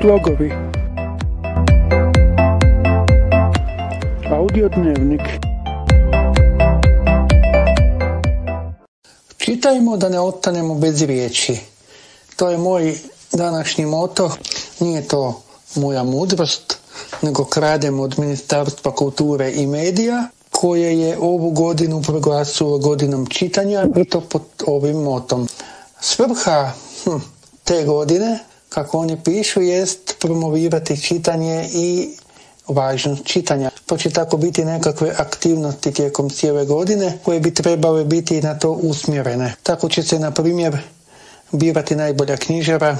Slogovi Audio dnevnik Čitajmo da ne ostanemo bez riječi. To je moj današnji moto. Nije to moja mudrost, nego kradem od Ministarstva kulture i medija koje je ovu godinu proglasilo godinom čitanja i to pod ovim motom. Svrha hm, te godine, kako oni pišu, jest promovirati čitanje i važnost čitanja. To će tako biti nekakve aktivnosti tijekom cijele godine koje bi trebale biti na to usmjerene. Tako će se, na primjer, birati najbolja knjižara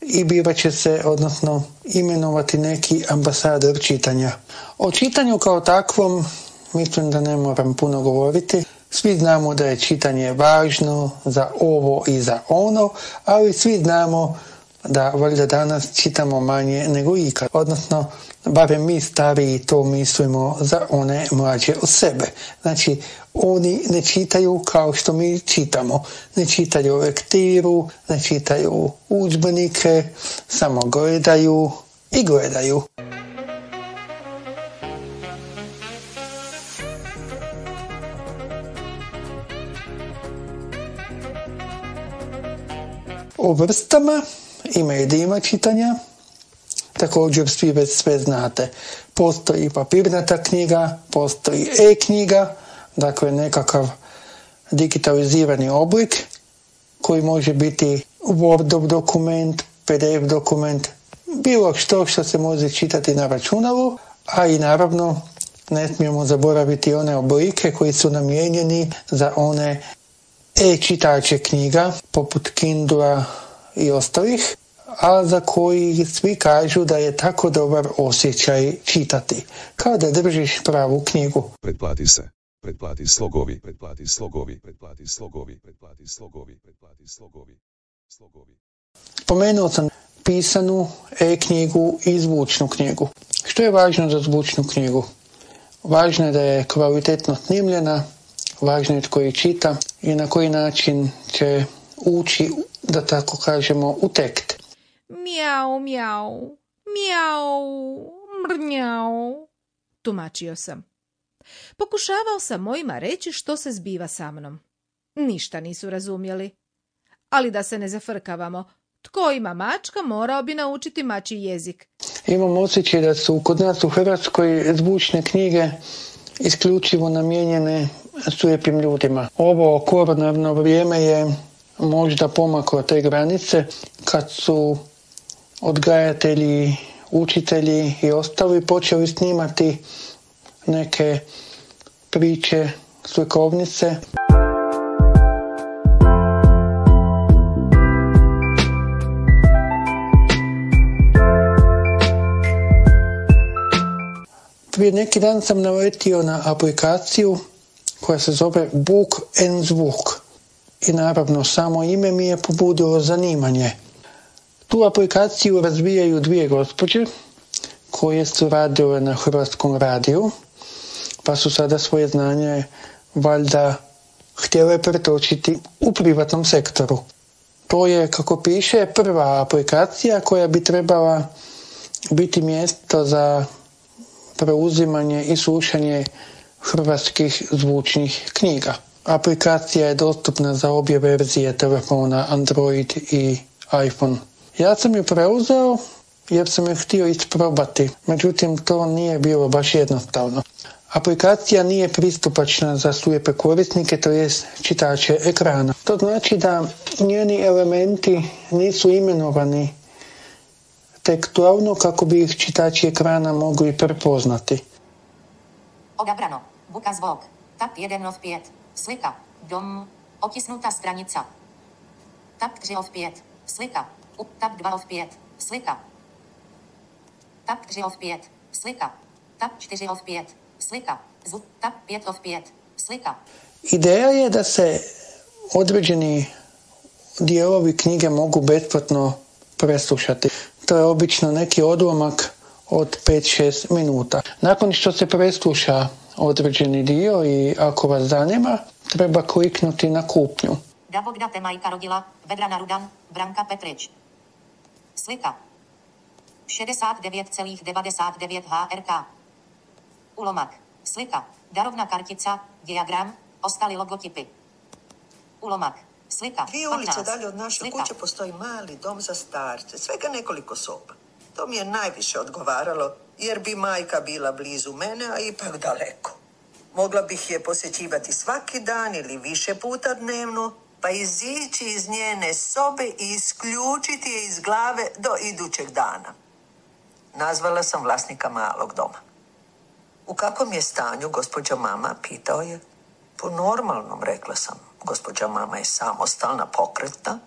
i bivat će se, odnosno imenovati neki ambasador čitanja. O čitanju kao takvom mislim da ne moram puno govoriti. Svi znamo da je čitanje važno za ovo i za ono, ali svi znamo da valjda danas čitamo manje nego ikad. Odnosno, barem mi stariji to mislimo za one mlađe od sebe. Znači, oni ne čitaju kao što mi čitamo. Ne čitaju lektiru, ne čitaju udžbenike, samo gledaju i gledaju. O vrstama i medijima čitanja također svi već sve znate. Postoji papirnata knjiga, postoji e-knjiga, dakle nekakav digitalizirani oblik koji može biti Wordov dokument, PDF dokument, bilo što što se može čitati na računalu, a i naravno ne smijemo zaboraviti one oblike koji su namijenjeni za one e-čitače knjiga poput Kindle i ostalih, a za koji svi kažu da je tako dobar osjećaj čitati, kao da držiš pravu knjigu. Pretplati se. Pretplati slogovi, pretplati slogovi, pretplati slogovi, pretplati slogovi, pretplati slogovi, slogovi. Spomenuo sam pisanu e-knjigu i zvučnu knjigu. Što je važno za zvučnu knjigu? Važno je da je kvalitetno snimljena, važno je tko je čita i na koji način će ući, da tako kažemo, u tekst. Mjau, mjau, mjau, mrnjau, tumačio sam. Pokušavao sam mojima reći što se zbiva sa mnom. Ništa nisu razumjeli. Ali da se ne zafrkavamo, tko ima mačka morao bi naučiti mači jezik. Imam osjećaj da su kod nas u Hrvatskoj zvučne knjige isključivo namijenjene slijepim ljudima. Ovo koronarno vrijeme je možda pomaklo te granice kad su odgajatelji, učitelji i ostali počeli snimati neke priče, slikovnice. Prije neki dan sam naletio na aplikaciju koja se zove Book and Zvuk. I naravno samo ime mi je pobudilo zanimanje. Tu aplikaciju razvijaju dvije gospođe koje su radile na Hrvatskom radiju pa su sada svoje znanje valjda htjele pretočiti u privatnom sektoru. To je, kako piše, prva aplikacija koja bi trebala biti mjesto za preuzimanje i slušanje hrvatskih zvučnih knjiga. Aplikacija je dostupna za obje verzije telefona Android i iPhone. Ja sam ju preuzeo jer sam je htio isprobati, međutim to nije bilo baš jednostavno. Aplikacija nije pristupačna za slijepe korisnike, to jest čitače ekrana. To znači da njeni elementi nisu imenovani tekstualno kako bi ih čitači ekrana mogli prepoznati. Odabrano. Buka zvuk. Tap 1 od 5. Slika. Dom. Otisnuta stranica. Tap 3 od 5. Slika. U, tap 2 od 5. Slika. Tap 3 od 5. Slika. Tap 4 od 5. Slika. Zvuk. Tap 5 od 5. Slika. Ideja je da se određeni dijelovi knjige mogu besplatno preslušati. To je obično neki odlomak od 5-6 minuta. Nakon što se presluša određeni dio i ako vas zanima, treba kliknuti na kupnju. Da te majka rodila, Vedrana Rudan, Branka Petrić. Slika. 69,99 HRK. Ulomak. Slika. Darovna kartica. Diagram. Ostali logotipi. Ulomak. Slika. Dvije ulice dalje od naše Slika. kuće postoji mali dom za starce, svega nekoliko soba. To mi je najviše odgovaralo, jer bi majka bila blizu mene, a ipak daleko. Mogla bih je posjećivati svaki dan ili više puta dnevno, pa izići iz njene sobe i isključiti je iz glave do idućeg dana. Nazvala sam vlasnika malog doma. U kakvom je stanju gospođa mama, pitao je. Po normalnom, rekla sam. Gospođa mama je samostalna, pokretna.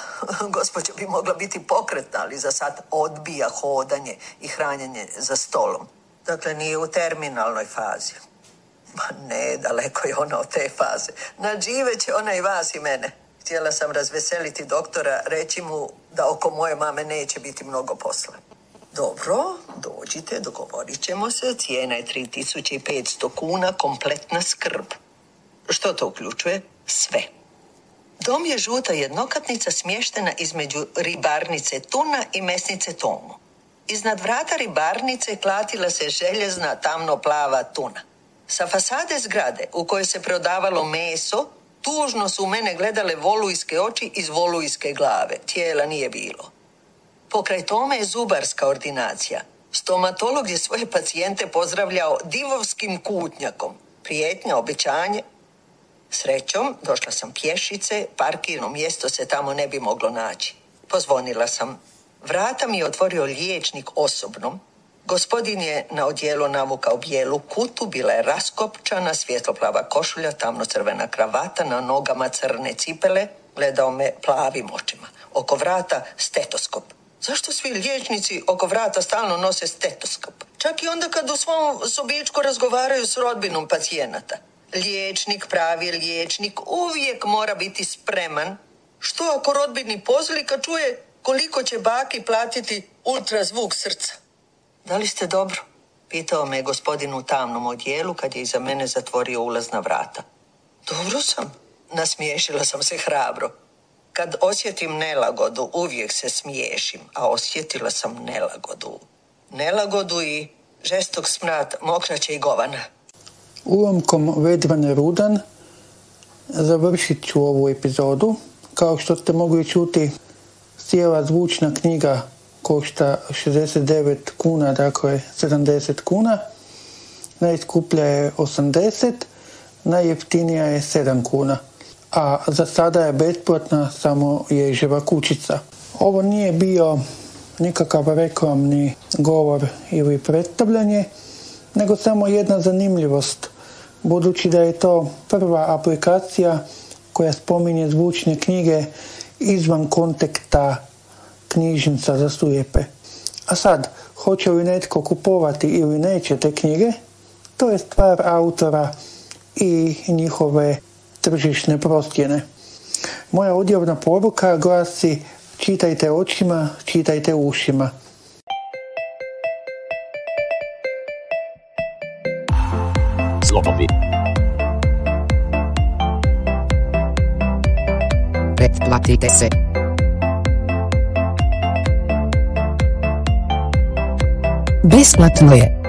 Gospođa bi mogla biti pokretna, ali za sad odbija hodanje i hranjenje za stolom. Dakle, nije u terminalnoj fazi. Ma ne, daleko je ona od te faze. Nadžive će ona i vas i mene. Htjela sam razveseliti doktora, reći mu da oko moje mame neće biti mnogo posla. Dobro, dođite, dogovorit ćemo se. Cijena je 3500 kuna, kompletna skrb. Što to uključuje? Sve. Dom je žuta jednokatnica smještena između ribarnice Tuna i mesnice Tomu. Iznad vrata ribarnice klatila se željezna tamno-plava tuna. Sa fasade zgrade u kojoj se prodavalo meso, tužno su u mene gledale volujske oči iz volujske glave. Tijela nije bilo. Pokraj tome je zubarska ordinacija. Stomatolog je svoje pacijente pozdravljao divovskim kutnjakom. Prijetnja, obećanje. Srećom, došla sam pješice, parkirno mjesto se tamo ne bi moglo naći. Pozvonila sam. Vrata mi je otvorio liječnik osobno. Gospodin je na odjelu navukao bijelu kutu, bila je raskopčana, svjetloplava košulja, tamno-crvena kravata, na nogama crne cipele, gledao me plavim očima. Oko vrata stetoskop. Zašto svi liječnici oko vrata stalno nose stetoskop? Čak i onda kad u svom sobičku razgovaraju s rodbinom pacijenata. Liječnik, pravi liječnik, uvijek mora biti spreman. Što ako rodbini pozli kad čuje koliko će baki platiti ultrazvuk srca? Da li ste dobro? Pitao me gospodin u tamnom odjelu kad je iza mene zatvorio ulazna vrata. Dobro sam. Nasmiješila sam se hrabro. Kad osjetim nelagodu, uvijek se smiješim, a osjetila sam nelagodu. Nelagodu i žestok smrad mokraće i govana. Ulomkom Vedvane Rudan završit ću ovu epizodu. Kao što ste mogli čuti, cijela zvučna knjiga košta 69 kuna, dakle 70 kuna. Najskuplja je 80, najjeftinija je 7 kuna. A za sada je besplatna samo ježeva kućica. Ovo nije bio nikakav reklamni govor ili predstavljanje, nego samo jedna zanimljivost, budući da je to prva aplikacija koja spominje zvučne knjige izvan konteksta knjižnica za slijepe. A sad, hoće li netko kupovati ili neće te knjige, to je stvar autora i njihove tržišne prostjene. Moja odjavna poruka glasi čitajte očima, čitajte ušima. Slovovi. Pretplatite se. Besplatno je.